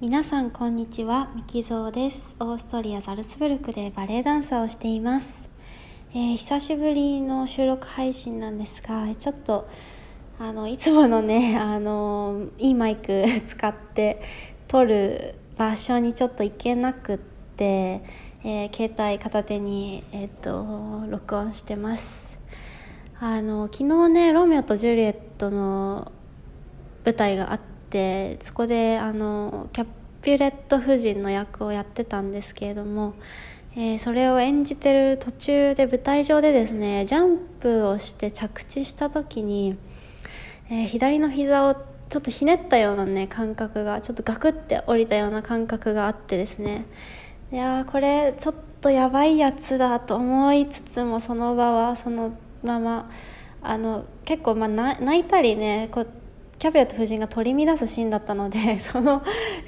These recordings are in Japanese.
皆さんこんにちはミキゾーです。オーストリアザルツブルクでバレエダンサーをしています、えー、久しぶりの収録配信なんですがちょっとあのいつものねあのいいマイク 使って撮る場所にちょっと行けなくって、えー、携帯片手にえ、ー、と録音してます。あの昨日ね「ロミオとジュリエット」の舞台があってそこであのキャピュレット夫人の役をやってたんですけれども、えー、それを演じてる途中で舞台上でですねジャンプをして着地した時に、えー、左の膝をちょっとひねったようなね感覚がちょっとガクって降りたような感覚があってですね。いやこれちょっとやばいやつだと思いつつもその場はそのままあの結構まあ泣いたりねこうキャビアと夫人が取り乱すシーンだったので その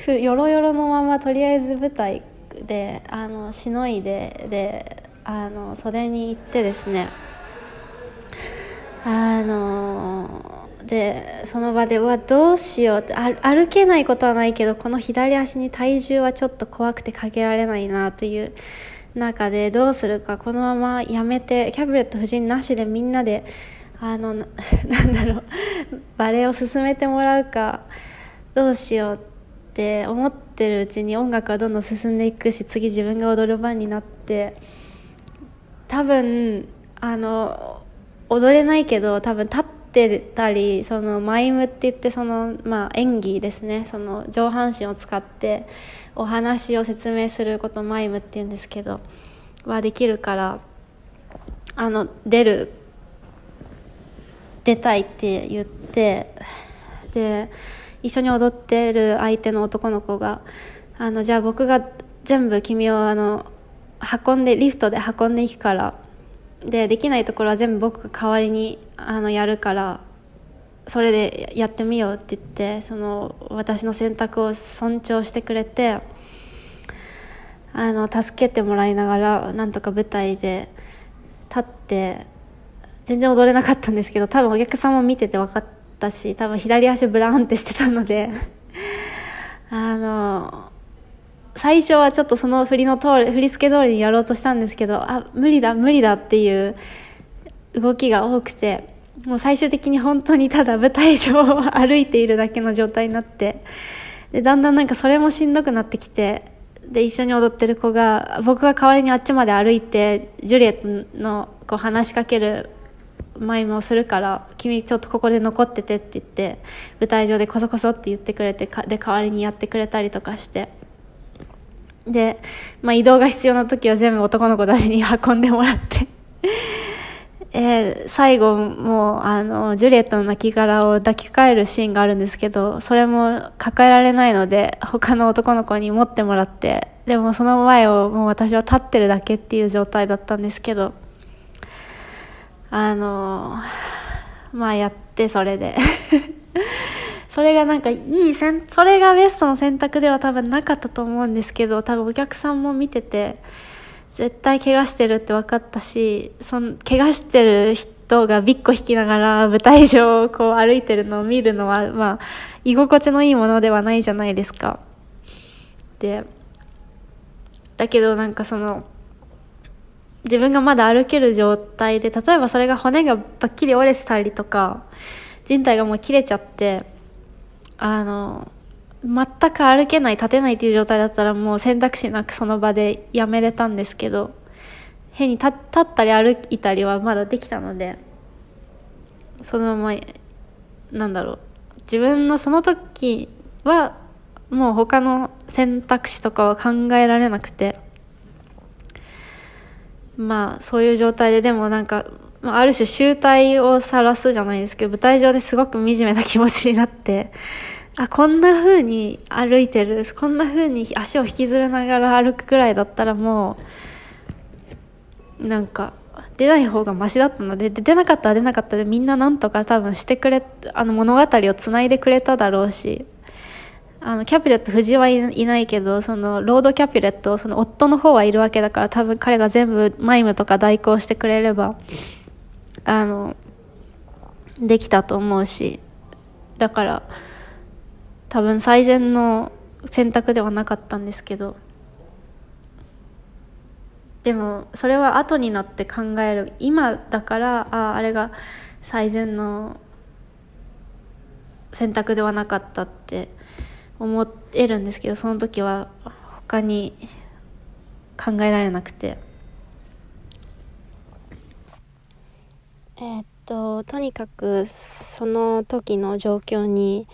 よろよろのままとりあえず舞台であのしのいでであの袖に行ってですねあのでその場でうわどうしようって歩けないことはないけどこの左足に体重はちょっと怖くてかけられないなという中でどうするかこのままやめてキャブレット夫人なしでみんなであの なんだろう。バレエを進めてもらうかどうしようって思ってるうちに音楽はどんどん進んでいくし次自分が踊る番になって。多分あの踊れないけど多分立ってたりそのマイムって言ってその、まあ、演技ですね。その上半身を使ってお話を説明することマイムって言うんですけどはできるからあの出る出たいって言ってで一緒に踊ってる相手の男の子があのじゃあ僕が全部君をあの運んでリフトで運んでいくからでできないところは全部僕が代わりにあのやるからそれでやってみようって言ってその私の選択を尊重してくれてあの助けてもらいながらなんとか舞台で立って全然踊れなかったんですけど多分お客さんも見てて分かったし多分左足ブラーンってしてたので あの最初はちょっとその振りの通り振り付け通りにやろうとしたんですけどあ無理だ無理だっていう動きが多くてもう最終的に本当にただ舞台上を歩いているだけの状態になってでだんだんなんかそれもしんどくなってきてで一緒に踊ってる子が僕が代わりにあっちまで歩いてジュリエットのこう話しかけるマイムをするから君ちょっとここで残っててって言って舞台上でこそこそって言ってくれてで代わりにやってくれたりとかして。で、まあ、移動が必要な時は全部男の子たちに運んでもらって。えー、最後もあのジュリエットの亡骸を抱きかえるシーンがあるんですけどそれも抱えられないので他の男の子に持ってもらって。でもその前をもう私は立ってるだけっていう状態だったんですけど。あのまあやってそれで それがなんかいいせんそれがベストの選択では多分なかったと思うんですけど多分お客さんも見てて絶対怪我してるって分かったしその怪我してる人がビッコ引きながら舞台上をこう歩いてるのを見るのはまあ居心地のいいものではないじゃないですか。でだけどなんかその自分がまだ歩ける状態で例えばそれが骨がばっきり折れてたりとか人体がもう切れちゃってあの全く歩けない立てないっていう状態だったらもう選択肢なくその場でやめれたんですけど変に立ったり歩いたりはまだできたのでそのままなんだろう自分のその時はもう他の選択肢とかは考えられなくてまあそういう状態ででもなんかまあある種集体を晒すじゃないですけど舞台上ですごく惨めな気持ちになってあこんな風に歩いてるこんな風に足を引きずりながら歩くくらいだったらもうなんか出ない方がマシだったので出なかったら出なかったでみんななんとか多分してくれあの物語をつないでくれただろうしあのキャピュレット藤はいないけどそのロードキャピュレットその夫の方はいるわけだから多分彼が全部マイムとか代行してくれればあのできたと思うしだから多分最善の選択ではなかったんですけどでもそれは後になって考える今だからあああれが最善の選択ではなかったって思えるんですけどその時は他に考えられなくて。えー、っととにかくその時の状況に、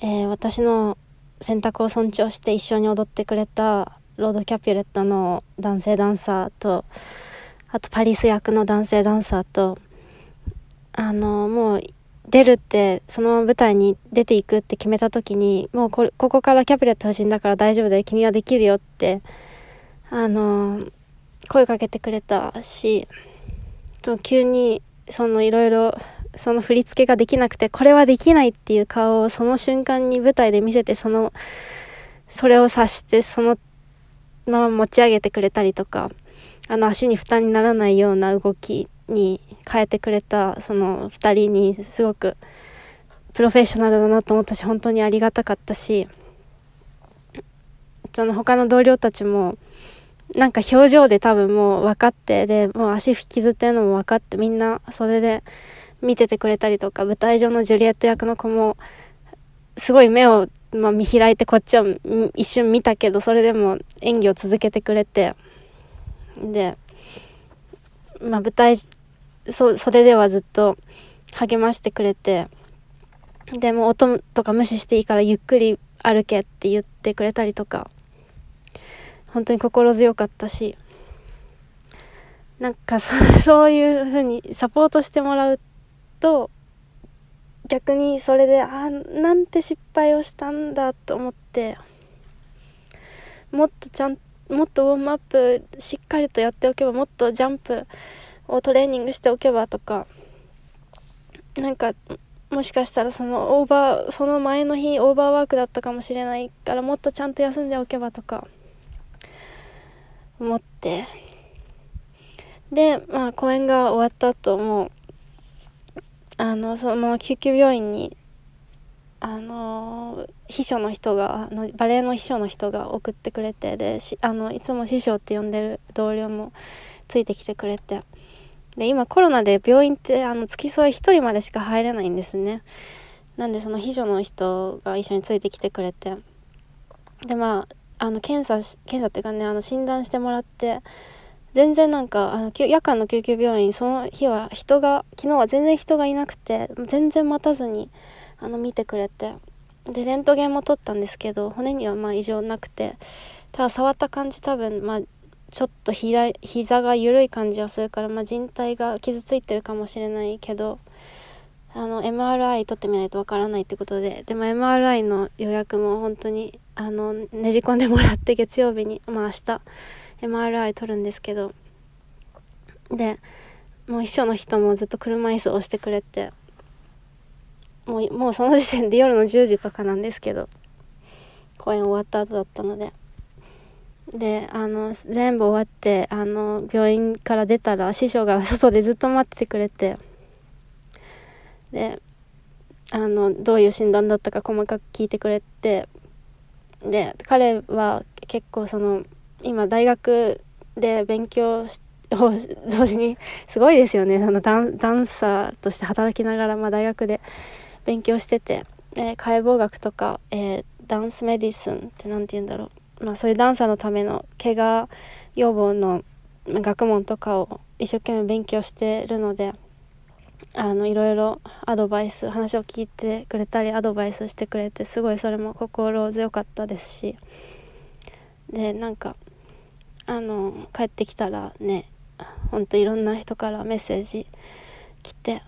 えー、私の選択を尊重して一緒に踊ってくれたロードキャピュレットの男性ダンサーとあとパリス役の男性ダンサーとあのもう出るってその舞台に出ていくって決めた時にもうこここからキャピュレット発信だから大丈夫だよ君はできるよってあの声かけてくれたし急にそのいろいろその振り付けができなくてこれはできないっていう顔をその瞬間に舞台で見せてそのそれを察してそのまま持ち上げてくれたりとかあの足に負担にならないような動きに変えてくれたその2人にすごくプロフェッショナルだなと思ったし本当にありがたかったしその他の同僚たちもなんか表情で多分もう分かってでもう足引きずってるのも分かってみんなそれで見ててくれたりとか舞台上のジュリエット役の子もすごい目を、まあ、見開いてこっちを一瞬見たけどそれでも演技を続けてくれてで、まあ、舞台そ袖ではずっと励ましてくれてでも音とか無視していいからゆっくり歩けって言ってくれたりとか本当に心強かったしなんか そういうふうにサポートしてもらうと逆にそれであなんて失敗をしたんだと思ってもっとちゃんもっとウォームアップしっかりとやっておけばもっとジャンプをトレーニングしておけばとかなんかもしかしたらそのオーバーその前の日オーバーワークだったかもしれないからもっとちゃんと休んでおけばとか思って。でまあ公演が終わった後もあのそのまま救急病院にあの秘書の人があのバレエの秘書の人が送ってくれてであのいつも師匠って呼んでる同僚もついてきてくれてで今コロナで病院ってあの付き添い1人までしか入れないんですね。なんでその秘書の人が一緒についてきてくれて。でまああの検査検査っていうかねあの診断してもらって全然なんかあの夜間の救急病院その日は人が昨日は全然人がいなくて全然待たずにあの見てくれて。でレントゲンも取ったんですけど骨にはまあ異常なくてただ触った感じ多分まあちょっとひら膝が緩い感じはするから、まあ、靭帯が傷ついてるかもしれないけどあの MRI 取ってみないとわからないってことででも MRI の予約も本当にあのねじ込んでもらって月曜日にまあ明日 MRI 取るんですけどでもう秘書の人もずっと車椅子を押してくれてもうもうその時点で夜の10時とかなんですけど公演終わった後だったのでであの全部終わってあの病院から出たら師匠が 外でずっと待っててくれてであのどういう診断だったか細かく聞いてくれてで彼は結構その今大学で勉強を 同時にすごいですよね。あのダンダンサーとして働きながら、まあ、大学で勉強してて、で解剖学とか、えー、ダンスメディスンって何て言うんだろう、まあ、そういうダンサーのための怪我予防の学問とかを一生懸命勉強してるのであのいろいろアドバイス話を聞いてくれたりアドバイスしてくれてすごいそれも心強かったですし。でなんかあの帰ってきたらねほんといろんな人からメッセージ来て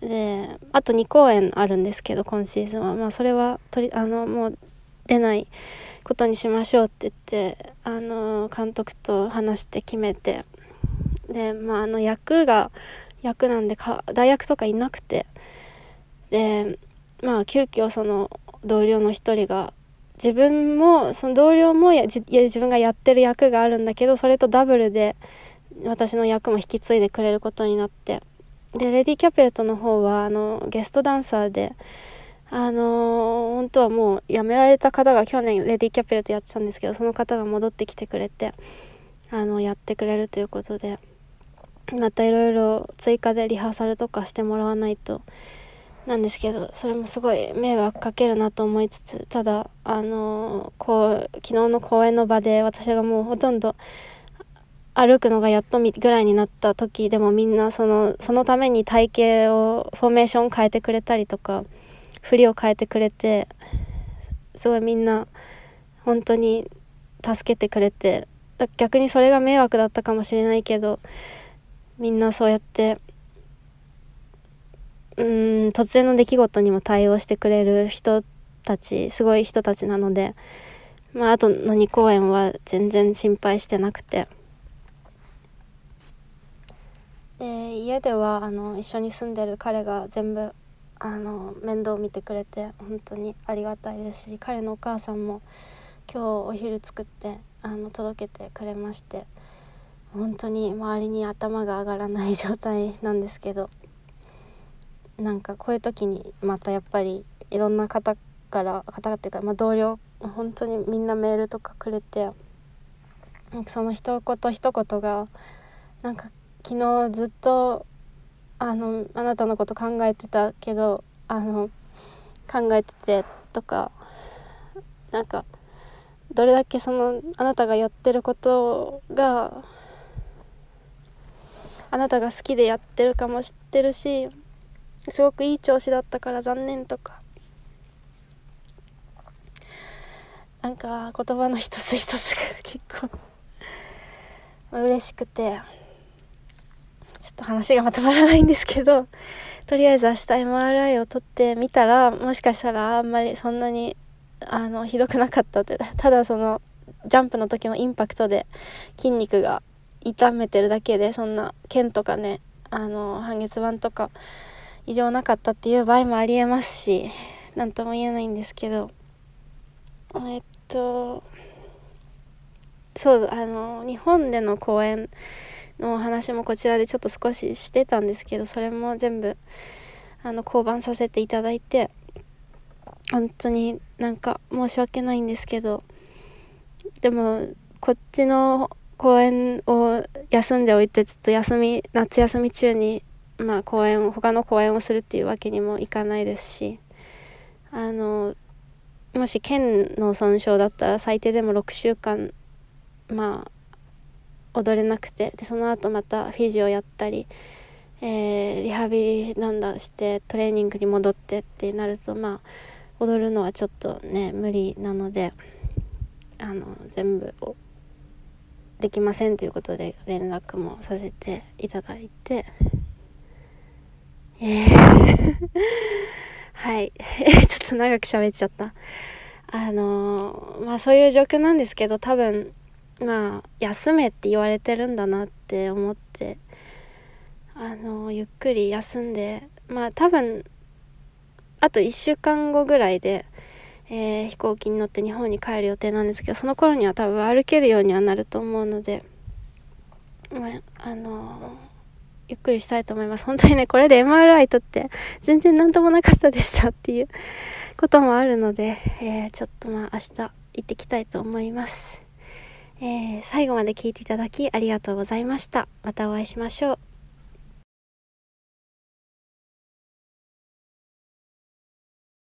であと2公演あるんですけど今シーズンは。まあそれはとりあのもう出ないことにしましょうって言ってあの監督と話して決めてでまああの役が役なんでか代役とかいなくてでまあ急遽その同僚の一人が自分もその同僚もや自分がやってる役があるんだけどそれとダブルで私の役も引き継いでくれることになってでレディ・キャペレットの方はあのゲストダンサーであのー、本当はもう辞められた方が去年レディキャペルとやってたんですけどその方が戻ってきてくれてあのやってくれるということでまたいろいろ追加でリハーサルとかしてもらわないとなんですけどそれもすごい迷惑かけるなと思いつつただあのこう昨日の公演の場で私がもうほとんど歩くのがやっとぐらいになった時でもみんなそのそのために体型をフォーメーション変えてくれたりとか振りを変えてくれてすごいみんな本当に助けてくれて逆にそれが迷惑だったかもしれないけどみんなそうやってうん突然の出来事にも対応してくれる人たちすごい人たちなので、まあ、あとの2公演は全然心配してなくて。で家ではあの一緒に住んでる彼が全部あの面倒見てくれて本当にありがたいですし彼のお母さんも今日お昼作ってあの届けてくれまして本当に周りに頭が上がらない状態なんですけどなんかこういう時にまたやっぱりいろんな方から方っていうか、まあ、同僚本当にみんなメールとかくれてその一言一言がなんか昨日ずっとあのあなたのこと考えてたけどあの考えててとかなんかどれだけそのあなたがやってることがあなたが好きでやってるかも知ってるしすごくいい調子だったから残念とか。なんか言葉の一つ一つが結構嬉しくて。っと話がまとまらないんですけど とりあえず明日 MRI を取ってみたらもしかしたらあんまりそんなにあのひどくなかったってただそのジャンプの時のインパクトで筋肉が痛めてるだけでそんな腱とかねあの半月板とか異常なかったっていう場合もありえますし何とも言えないんですけどえっとそうあの日本での公演のお話もこちらでちょっと少ししてたんですけどそれも全部あの降板させていただいて本当になんか申し訳ないんですけどでもこっちの公演を休んでおいてちょっと休み夏休み中にまあ公演他の公演をするっていうわけにもいかないですしあのもし腱の損傷だったら最低でも6週間まあ踊れなくてでその後またフィジオやったり、えー、リハビリなんだしてトレーニングに戻ってってなるとまあ踊るのはちょっとね無理なのであの全部をできませんということで連絡もさせていただいて。はい。ちょっと長く喋っちゃった。あのー、まあそういう状況なんですけど、多分、まあ、休めって言われてるんだなって思って、あの、ゆっくり休んで、まあ多分、あと1週間後ぐらいで、えー、飛行機に乗って日本に帰る予定なんですけど、その頃には多分歩けるようにはなると思うので、まあ、あのゆっくりしたいと思います。本当にね、これで MRI 取って全然何ともなかったでしたっていうこともあるので、えー、ちょっとまあ明日行ってきたいと思います。えー、最後まで聞いていただきありがとうございました。またお会いしましょう。